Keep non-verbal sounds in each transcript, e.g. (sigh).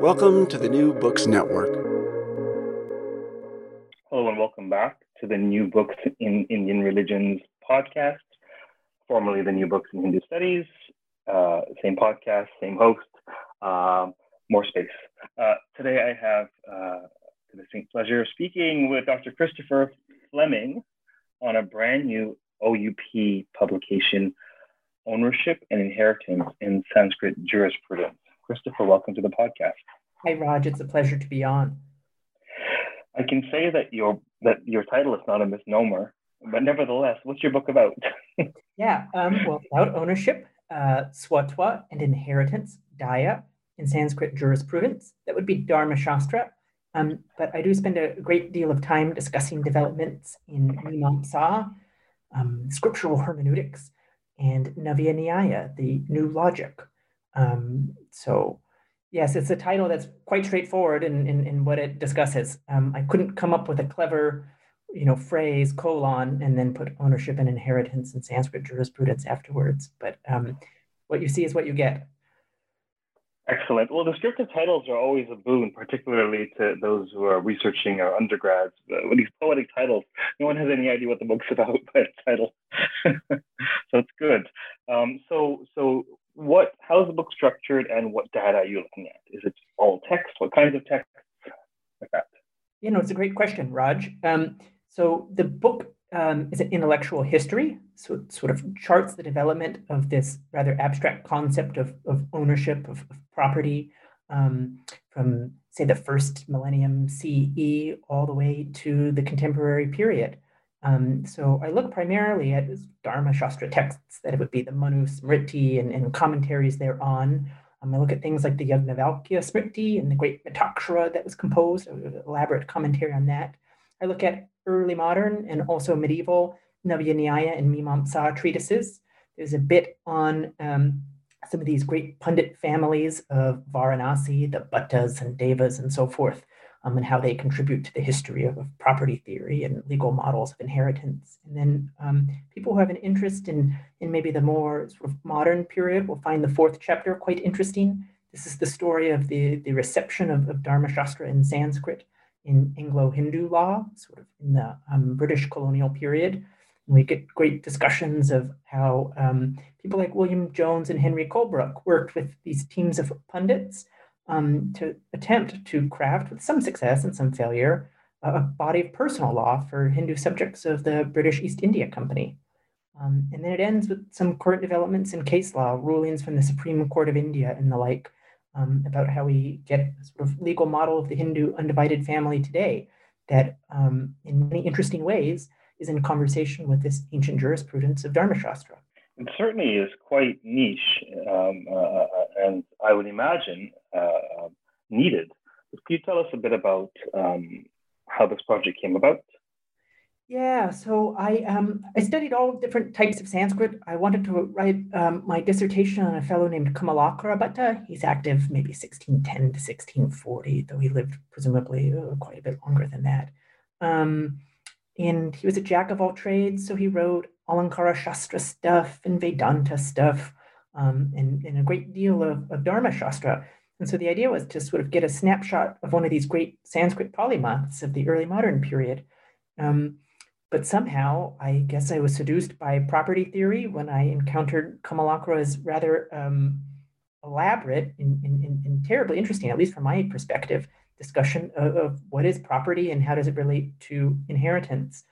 Welcome to the New Books Network. Hello and welcome back to the New Books in Indian Religions podcast, formerly the New Books in Hindu Studies. Uh, same podcast, same host, um, more space. Uh, today I have uh, the distinct pleasure of speaking with Dr. Christopher Fleming on a brand new OUP publication, Ownership and Inheritance in Sanskrit Jurisprudence. Christopher, welcome to the podcast. Hi, Raj. It's a pleasure to be on. I can say that your that your title is not a misnomer, but nevertheless, what's your book about? (laughs) yeah, um, well, about ownership, uh, swatwa, and inheritance, daya, in Sanskrit jurisprudence. That would be Dharma Shastra. Um, but I do spend a great deal of time discussing developments in Mimamsa, um, scriptural hermeneutics, and Navya Nyaya, the new logic. Um, so, yes, it's a title that's quite straightforward in, in, in what it discusses. Um, I couldn't come up with a clever, you know, phrase colon and then put ownership and inheritance in Sanskrit jurisprudence afterwards. But um, what you see is what you get. Excellent. Well, descriptive titles are always a boon, particularly to those who are researching our undergrads. Uh, with these poetic titles, no one has any idea what the book's (laughs) about by its title, (laughs) so it's good. Um, so, so what? How is the book structured, and what data are you looking at? Is it all text? What kinds of text? Like that. You know, it's a great question, Raj. Um, so the book um, is an intellectual history, so it sort of charts the development of this rather abstract concept of, of ownership of, of property um, from, say, the first millennium CE all the way to the contemporary period. Um, so I look primarily at Dharma Shastra texts, that it would be the Manu Smriti and, and commentaries thereon. Um, I look at things like the Yajnavalkya Smriti and the great Mitakshara that was composed, elaborate commentary on that. I look at early modern and also medieval Navya and Mimamsa treatises. There's a bit on um, some of these great Pundit families of Varanasi, the Bhattas and Devas and so forth, um, and how they contribute to the history of, of, property theory and legal models of inheritance. And then um, people who have an interest in, in maybe the more sort of modern period will find the fourth chapter quite interesting. This is the story of the, the reception of, of Dharma Shastra in Sanskrit in Anglo-Hindu law, sort of in the um, British colonial period. And we get great discussions of how um, people like William Jones and Henry Colebrooke worked with these teams of pundits um, to attempt to craft, with some success and some failure, a body of personal law for Hindu subjects of the British East India Company. Um, and then it ends with some current developments in case law, rulings from the Supreme Court of India and the like, um, about how we get a sort of legal model of the Hindu undivided family today that, um, in many interesting ways, is in conversation with this ancient jurisprudence of Dharma Shastra. It certainly is quite niche, um, uh, uh and I would imagine uh, needed. Could you tell us a bit about um, how this project came about? Yeah, so I um I studied all different types of Sanskrit. I wanted to write um, my dissertation on a fellow named Kamalakara Bhatta. He's active maybe 1610 to 1640, though he lived presumably uh, quite a bit longer than that. Um, and he was a jack of all trades, so he wrote Alankara Shastra stuff and Vedanta stuff, um, and, and a great deal of, of Dharma Shastra. And so the idea was to sort of get a snapshot of one of these great Sanskrit polymaths of the early modern period. Um, but somehow, I guess I was seduced by property theory when I encountered Kamalakara's rather um, elaborate and, and, and, terribly interesting, at least from my perspective, discussion of, of, what is property and how does it relate to inheritance.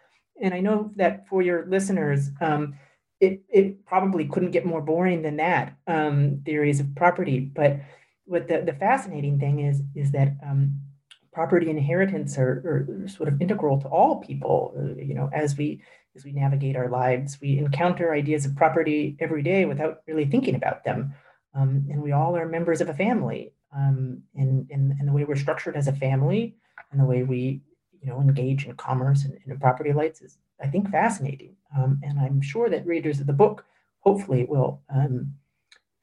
And I know that for your listeners, um, it, it probably couldn't get more boring than that, um, theories of property. But what the, the fascinating thing is, is that um, property inheritance are, are, sort of integral to all people. Uh, you know, as we as we navigate our lives, we encounter ideas of property every day without really thinking about them, um, and we all are members of a family. Um, and, and, and the way we're structured as a family, and the way we you know engage in commerce and, in property rights is, I think, fascinating. Um, and I'm sure that readers of the book hopefully will um,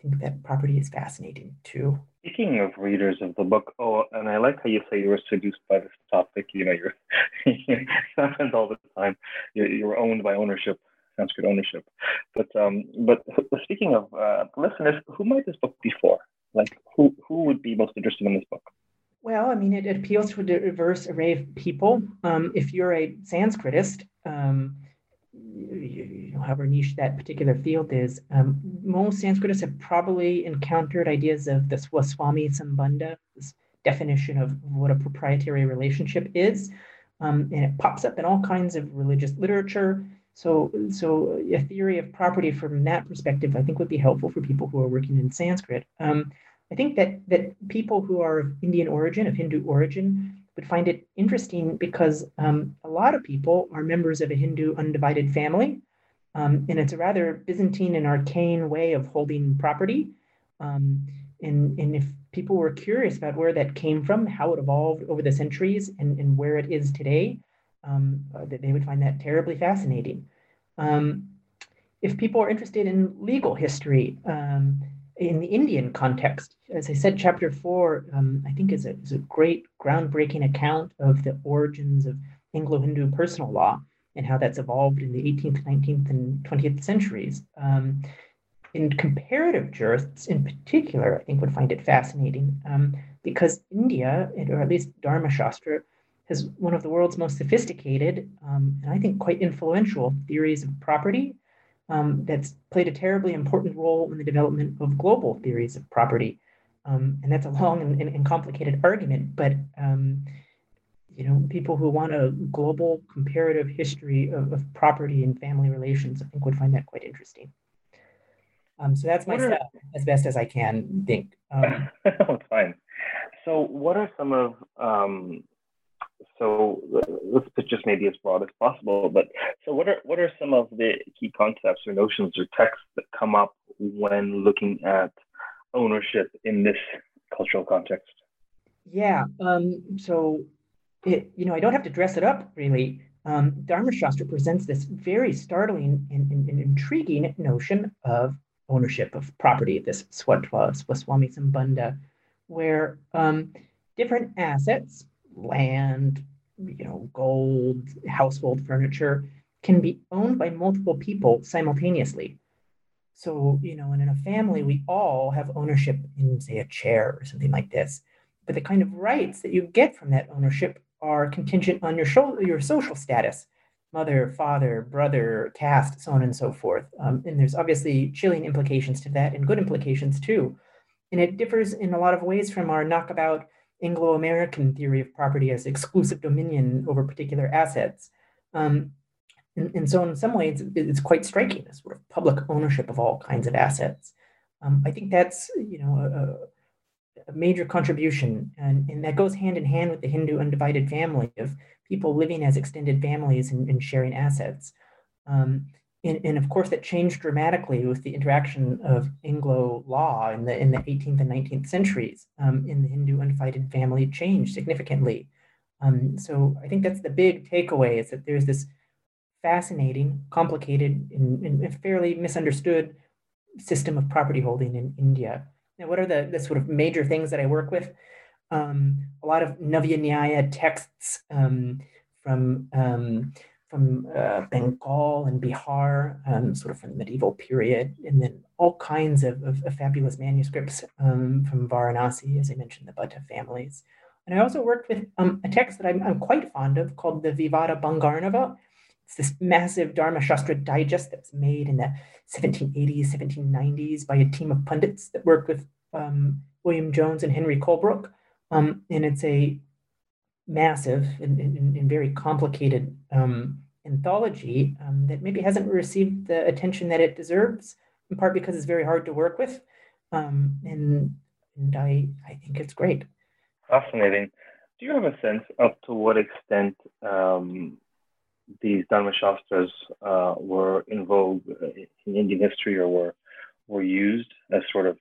think that property is fascinating too. Speaking of readers of the book, oh, and I like how you say you were seduced by this topic. You know, you're (laughs) it happens all the time. You're, you're owned by ownership, Sanskrit ownership. But um, but speaking of uh, listeners, who might this book be for? Like, who who would be most interested in this book? Well, I mean, it, it appeals to a diverse array of people. Um, if you're a Sanskritist, um, you know, however niche that particular field is, um, most Sanskritists have probably encountered ideas of the Swaswami Sambandha, this definition of what a proprietary relationship is. Um, and it pops up in all kinds of religious literature. So, so a theory of property from that perspective, I think, would be helpful for people who are working in Sanskrit. Um, I think that that people who are of Indian origin, of Hindu origin, would find it interesting because um, a lot of people are members of a Hindu undivided family. Um, and it's a rather Byzantine and arcane way of holding property. Um, and, and if people were curious about where that came from, how it evolved over the centuries, and, and where it is today, um, uh, they would find that terribly fascinating. Um, if people are interested in legal history, um, in the Indian context, as I said, chapter four, um, I think is a, is a great groundbreaking account of the origins of Anglo-Hindu personal law and how that's evolved in the 18th, 19th, and 20th centuries. Um, in comparative jurists in particular, I think would find it fascinating um, because India, or at least Dharma Shastra, has one of the world's most sophisticated um, and I think quite influential theories of property um, that's played a terribly important role in the development of global theories of property. Um, and that's a long and, and complicated argument, but um, you know, people who want a global comparative history of, of, property and family relations, I think would find that quite interesting. Um, so that's my are, as best as I can think. Um, (laughs) fine. So, what are some of um, so let's put just maybe as broad as possible. But so what are what are some of the key concepts or notions or texts that come up when looking at ownership in this cultural context? Yeah. Um, so it you know I don't have to dress it up really. Um, Dharma Shastra presents this very startling and, and, and intriguing notion of ownership of property, this swatva, swaswami sambandha, where um, different assets land, you know, gold, household furniture can be owned by multiple people simultaneously. So, you know, and in a family, we all have ownership in, say, a chair or something like this. But the kind of rights that you get from that ownership are contingent on your, your social status mother, father, brother, caste, so on and so forth. Um, and there's obviously chilling implications to that and good implications too. And it differs in a lot of ways from our knockabout Anglo American theory of property as exclusive dominion over particular assets. Um, and, and, so, in some ways, it's quite striking, this sort of public ownership of all kinds of assets. Um, I think that's you know a, a major contribution, and, and, that goes hand in hand with the Hindu undivided family of people living as extended families and, and sharing assets. Um, and, and, of course, that changed dramatically with the interaction of Anglo law in the in the 18th and 19th centuries. Um, in the Hindu undivided family changed significantly. Um, so I think that's the big takeaway is that there's this fascinating, complicated, and, and fairly misunderstood system of property holding in India. Now, what are the, the sort of major things that I work with? Um, a lot of Navya Nyaya texts um, from um, from uh, Bengal and Bihar, um, sort of from the medieval period, and then all kinds of, of, of fabulous manuscripts um, from Varanasi, as I mentioned, the Bhatta families. And I also worked with um, a text that I'm, I'm, quite fond of called the Vivada Bhangarnava. It's this massive Dharma Shastra digest that was made in the 1780s, 1790s by a team of pundits that worked with um, William Jones and Henry Colebrooke. Um, and it's a massive and, and, and very complicated um, anthology um, that maybe hasn't received the attention that it deserves, in part because it's very hard to work with. Um, and and I, I think it's great. Fascinating. Do you have a sense of to what extent um, these Dharma Shastras uh, were in vogue in Indian history or were, were used as sort of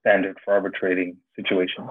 standard for arbitrating situations?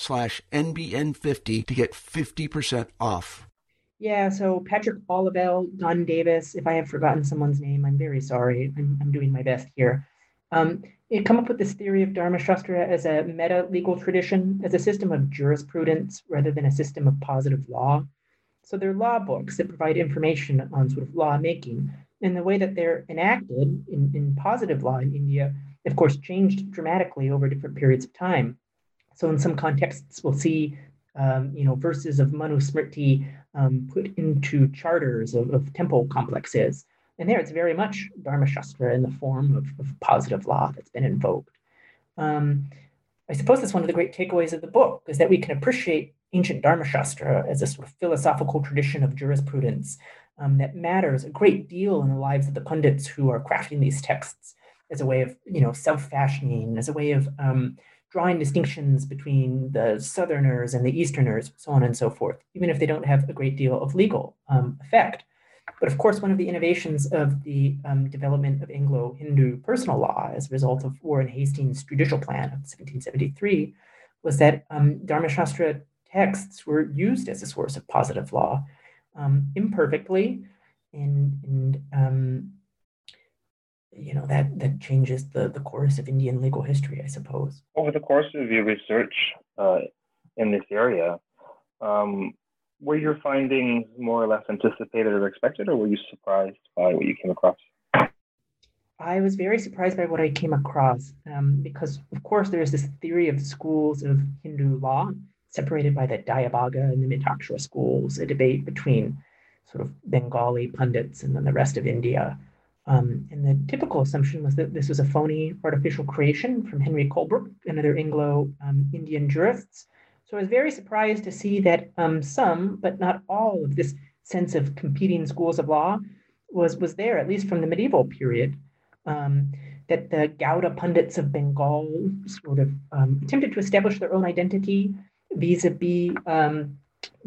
slash NBN50 to get 50% off. Yeah, so Patrick Olivelle, Don Davis, if I have forgotten someone's name, I'm very sorry. I'm, I'm doing my best here. Um, it come up with this theory of Dharma Shastra as a meta legal tradition, as a system of jurisprudence rather than a system of positive law. So they're law books that provide information on sort of law making. And the way that they're enacted in, in positive law in India, of course, changed dramatically over different periods of time. So in some contexts, we'll see um, you know verses of manusmriti um, put into charters of, of, temple complexes. And there it's very much Dharma Shastra in the form of, of positive law that's been invoked. Um, I suppose that's one of the great takeaways of the book is that we can appreciate ancient Dharma Shastra as a sort of philosophical tradition of jurisprudence um, that matters a great deal in the lives of the pundits who are crafting these texts as a way of, you know, self-fashioning, as a way of um, drawing distinctions between the Southerners and the Easterners, so on and so forth, even if they don't have a great deal of legal um, effect. But of course, one of the innovations of the um, development of Anglo Hindu personal law as a result of Warren Hastings' judicial plan of 1773 was that um, Dharmashastra texts were used as a source of positive law um, imperfectly and, and um, you know that that changes the the course of Indian legal history, I suppose. Over the course of your research uh, in this area, um, were your findings more or less anticipated or expected, or were you surprised by what you came across? I was very surprised by what I came across um, because, of course, there is this theory of schools of Hindu law separated by the Dayabhaga and the Mitakshara schools, a debate between sort of Bengali pundits and then the rest of India. Um, and the typical assumption was that this was a phony artificial creation from Henry Colebrooke and other Anglo um, Indian jurists. So I was very surprised to see that um, some, but not all, of this sense of competing schools of law was, was there, at least from the medieval period. Um, that the Gauda pundits of Bengal sort of um, attempted to establish their own identity vis a vis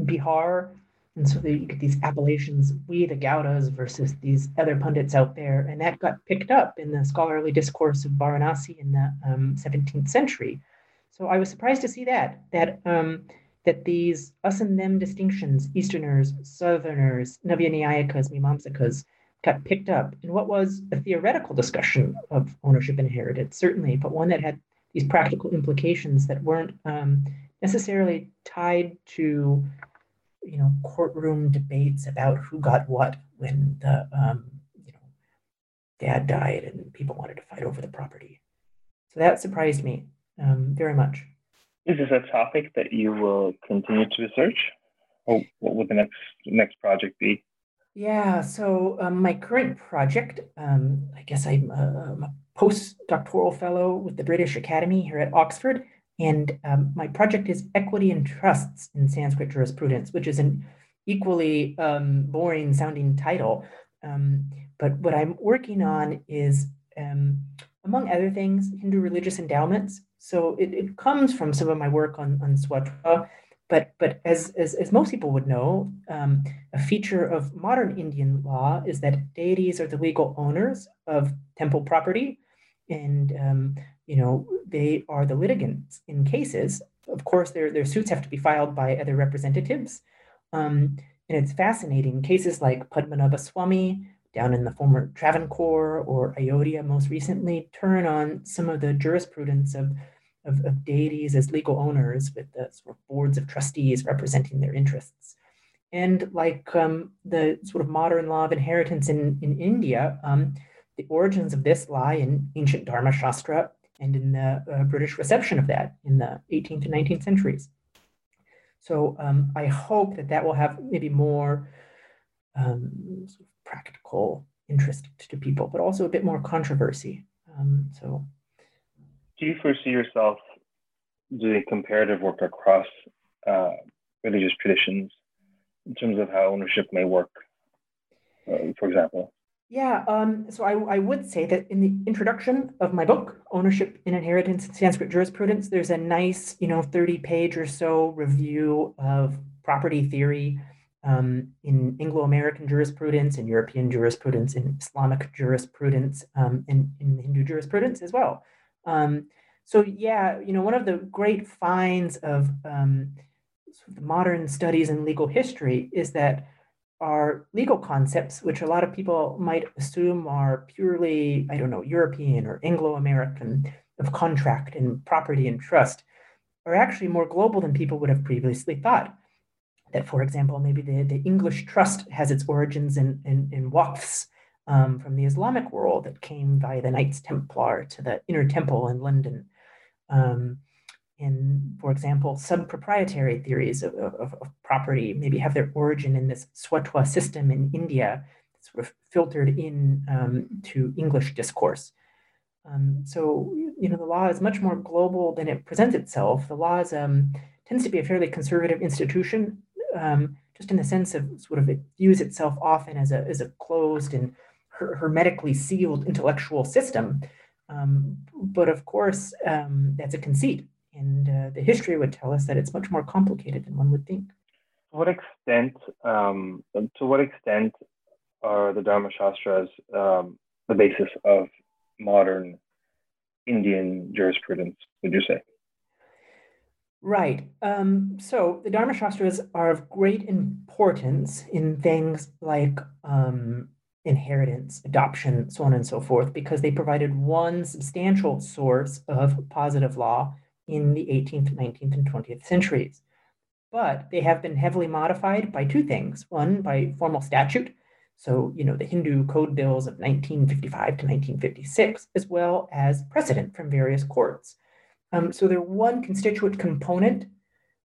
Bihar and so you get these appellations, we the Gaudas versus these other pundits out there. And that got picked up in the scholarly discourse of Varanasi in the um, 17th century. So I was surprised to see that, that, um, that these us and them distinctions, Easterners, Southerners, Navya Nyayikas, Mimamsakas, got picked up in what was a theoretical discussion of ownership and inherited, certainly, but one that had these practical implications that weren't um, necessarily tied to you know courtroom debates about who got what when the um, you know dad died and people wanted to fight over the property. So that surprised me um, very much. Is this a topic that you will continue to research? Or what would the next next project be? Yeah, so um, my current project, um, I guess I'm a, I'm a, postdoctoral fellow with the British Academy here at Oxford, and um, my project is Equity and Trusts in Sanskrit Jurisprudence, which is an equally um, boring sounding title. Um, but what I'm working on is, um, among other things, Hindu religious endowments. So it, it comes from some of my work on, on Swatwa but but as, as, as most people would know, um, a feature of modern Indian law is that deities are the legal owners of temple property, and um, you know they are the litigants in cases. Of course, their their suits have to be filed by other representatives, um, and it's fascinating. Cases like Padmanabha Swami down in the former Travancore or Ayodhya most recently turn on some of the jurisprudence of of, of deities as legal owners with the sort of boards of trustees representing their interests. And like um, the sort of modern law of inheritance in, in India, um, the origins of this lie in ancient Dharma Shastra and in the uh, British reception of that in the 18th and 19th centuries. So um, I hope that that will have maybe more um, sort of practical interest to people, but also a bit more controversy. Um, so do you foresee yourself doing comparative work across uh, religious traditions in terms of how ownership may work, uh, for example? Yeah, um, so I, I, would say that in the introduction of my book, Ownership and Inheritance in Sanskrit Jurisprudence, there's a nice, you know, 30 page or so review of property theory um, in Anglo American jurisprudence, in European jurisprudence, in Islamic jurisprudence, um, and in Hindu jurisprudence as well. Um, so yeah, you know, one of the great finds of um, sort of modern studies in legal history is that our legal concepts, which a lot of people might assume are purely, I don't know, European or Anglo-American of contract and property and trust, are actually more global than people would have previously thought. That, for example, maybe the, the English trust has its origins in, in, in waqfs, um, from the Islamic world that came via the Knights Templar to the Inner Temple in London. Um, and for example, sub-proprietary theories of, of, of, property maybe have their origin in this Swatwa system in India, sort of filtered in um, to English discourse. Um, so, you know, the law is much more global than it presents itself. The law is, um, tends to be a fairly conservative institution, um, just in the sense of sort of it views itself often as a, as a closed and her- hermetically sealed intellectual system. Um, but of course, um, that's a conceit. And uh, the history would tell us that it's much more complicated than one would think. To what extent, um, to what extent are the Dharma Shastras um, the basis of modern Indian jurisprudence, would you say? Right. Um, so the Dharma Shastras are of great importance in things like um, inheritance, adoption, so on and so forth, because they provided one substantial source of positive law in the 18th, 19th, and 20th centuries. But they have been heavily modified by two things. One, by formal statute, so, you know, the Hindu code bills of 1955 to 1956, as well as precedent from various courts. Um, so they're one constituent component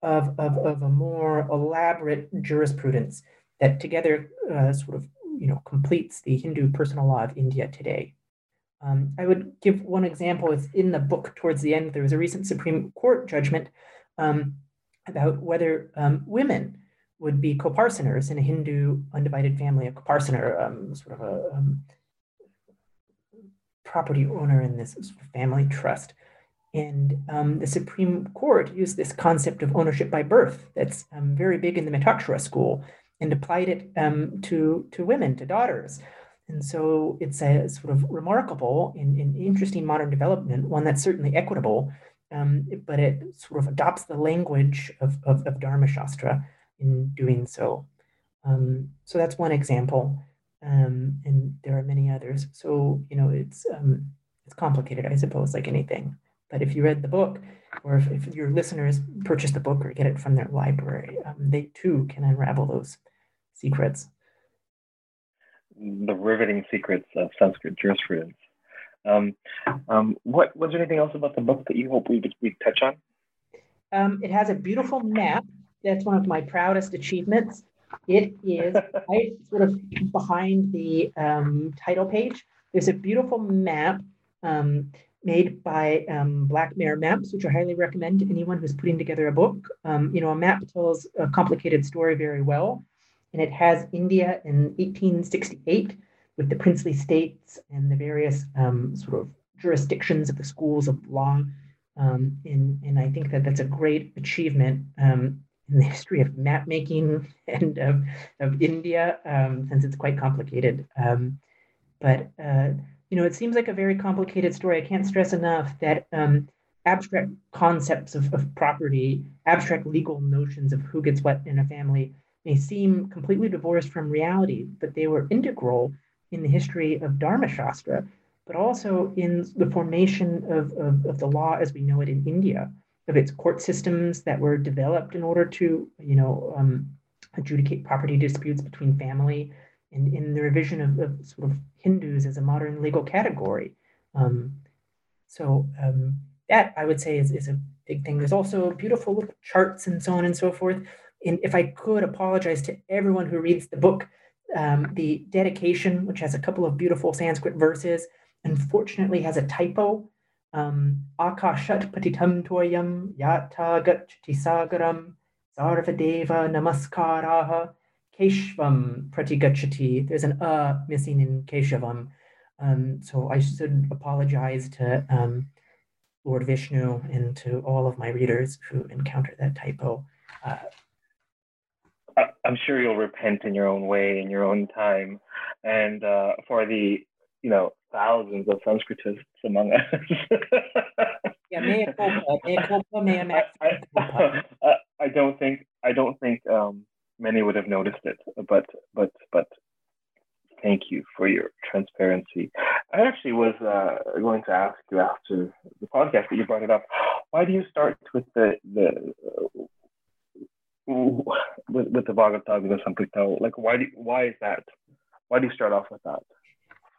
of, of, of a more elaborate jurisprudence that together uh, sort of you know, completes the Hindu personal law of India today. Um, I would give one example. It's in the book towards the end. There was a recent Supreme Court judgment um, about whether um, women would be coparceners in a Hindu undivided family, a coparcener, um, sort of a um, property owner in this family trust. And um, the Supreme Court used this concept of ownership by birth that's very big in the Mitaksara school and applied it to, to women, to daughters. And so it's a sort of remarkable and, and interesting modern development, one that's certainly equitable, um, but it sort of adopts the language of, of, of Dharma Shastra in doing so. Um, so that's one example, um, and there are many others. So you know, it's um, it's complicated, I suppose, like anything. But if you read the book, or if, if your listeners purchase the book or get it from their library, um, they too can unravel those secrets. The riveting secrets of Sanskrit jurisprudence. Um, um, what was there anything else about the book that you hope we we touch on? Um, it has a beautiful map. That's one of my proudest achievements. It is (laughs) right sort of behind the um, title page. There's a beautiful map um, made by um, Black Mare Maps, which I highly recommend to anyone who's putting together a book. Um, you know, a map tells a complicated story very well, and it has India in 1868 with the princely states and the various um, sort of jurisdictions of the schools of law. Um, and, and I think that that's a great achievement um, in the history of map making (laughs) and of, of India, um, since it's quite complicated. Um, but uh, you know, it seems like a very complicated story. I can't stress enough that um, abstract concepts of, of property, abstract legal notions of who gets what in a family may seem completely divorced from reality, but they were integral in the history of Dharma Shastra, but also in the formation of, of, of the law as we know it in India of its court systems that were developed in order to, you know, um, adjudicate property disputes between family, and in the revision of, of, sort of Hindus as a modern legal category. Um, so um, that I would say is, is a big thing. There's also beautiful little charts and so on and so forth. And if I could apologize to everyone who reads the book, um, the dedication, which has a couple of beautiful Sanskrit verses, unfortunately has a typo um, Akashat patitam toyam yata gachati sagaram sarvadeva namaskaraha keshvam pratigachati. There's an uh missing in keshavam. Um, so I should apologize to um, Lord Vishnu and to all of my readers who encounter that typo. Uh, I'm sure you'll repent in your own way, in your own time. And uh, for the you know, thousands of Sanskritists among us. (laughs) yeah, mea culpa, mea culpa, mea (laughs) (laughs) I, I, don't think I don't think um, many would have noticed it, but but but thank you for your transparency. I actually was uh, going to ask you after the podcast that you brought it up. Why do you start with the the (laughs) with, with the Bhagavad Gita Like why do why is that? Why do you start off with that?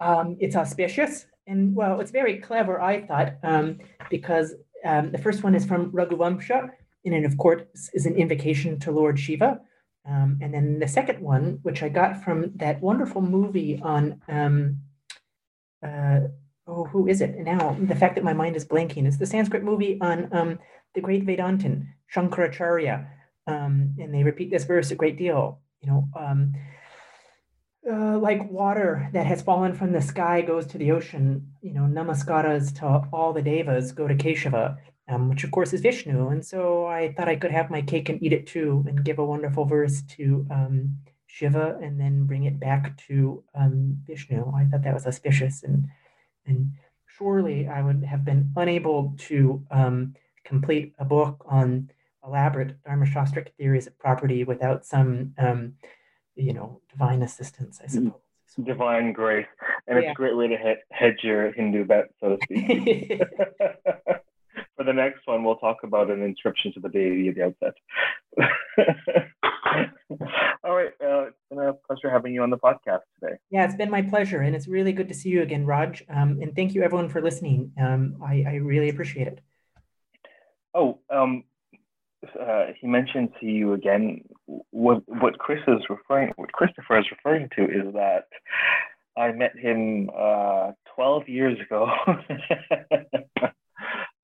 Um, it's auspicious. And well, it's very clever, I thought, um, because um, the first one is from Raghuvamsha, and it, of course, is an invocation to Lord Shiva. Um, and then the second one, which I got from that wonderful movie on, um, uh, oh, who is it now? The fact that my mind is blanking is the Sanskrit movie on um, the great Vedantin, Shankaracharya. And they repeat this verse a great deal. You know, uh, like water that has fallen from the sky goes to the ocean. You know, namaskaras to all the devas go to Keshava, um, which of course is Vishnu. And so I thought I could have my cake and eat it too, and give a wonderful verse to um, Shiva, and then bring it back to um, Vishnu. I thought that was auspicious, and and surely I would have been unable to um, complete a book on elaborate Dharmashastric theories of property without some um, you know, divine assistance, I mm. suppose. Divine grace. And yeah. it's a great way to he- hedge your Hindu bet, so to speak. (laughs) (laughs) For the next one, we'll talk about an inscription to the deity at the outset. (laughs) All right. Uh, it's been a pleasure having you on the podcast today. Yeah, it's been my pleasure. And it's really good to see you again, Raj. Um, and thank you, everyone, for listening. Um, I, I really appreciate it. Oh, um, uh, he mentioned to you again what what Chris is referring what Christopher is referring to is that I met him uh, 12 years ago (laughs)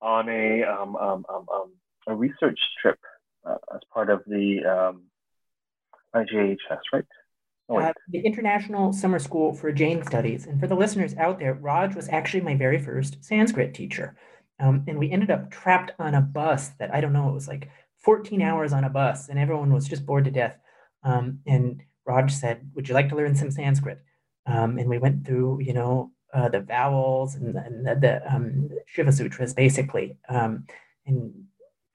on a um, um, um, um, a research trip uh, as part of the um, IJHS, right? Oh, uh, the International Summer School for Jain Studies. And for the listeners out there, Raj was actually my very first Sanskrit teacher. Um, and we ended up trapped on a bus that I don't know, it was like 14 hours on a bus and everyone was just bored to death. Um, and Raj said, Would you like to learn some Sanskrit? Um, and we went through, you know, uh, the vowels and, and the, the um, Shiva Sutras, basically. Um, and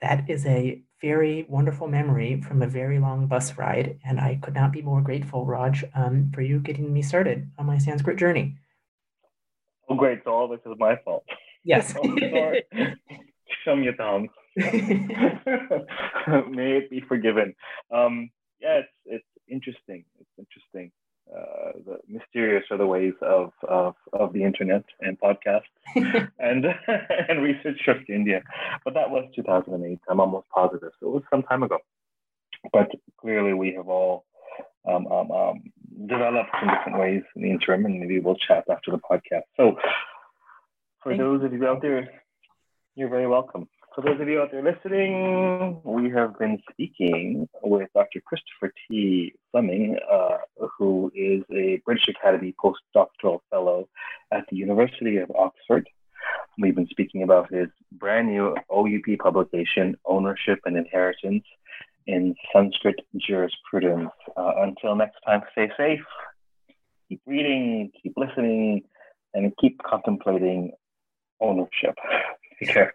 that is a very wonderful memory from a very long bus ride. And I could not be more grateful, Raj, um, for you getting me started on my Sanskrit journey. Oh, great. So all this is my fault. Yes. (laughs) (laughs) Show me your thumbs. (laughs) May it be forgiven. Um, yeah, it's it's interesting. It's interesting. Uh, the mysterious are the ways of of, of the internet and podcasts (laughs) and (laughs) and research shift to India. But that was 2008. I'm almost positive. So it was some time ago. But clearly, we have all um, um, um, developed in different ways in the interim, and maybe we'll chat after the podcast. So, for Thank those of you out there, you're very welcome. For those of you out there listening, we have been speaking with Dr. Christopher T. Fleming, uh, who is a British Academy postdoctoral fellow at the University of Oxford. We've been speaking about his brand new OUP publication, Ownership and Inheritance in Sanskrit Jurisprudence. Uh, until next time, stay safe, keep reading, keep listening, and keep contemplating ownership. Take care.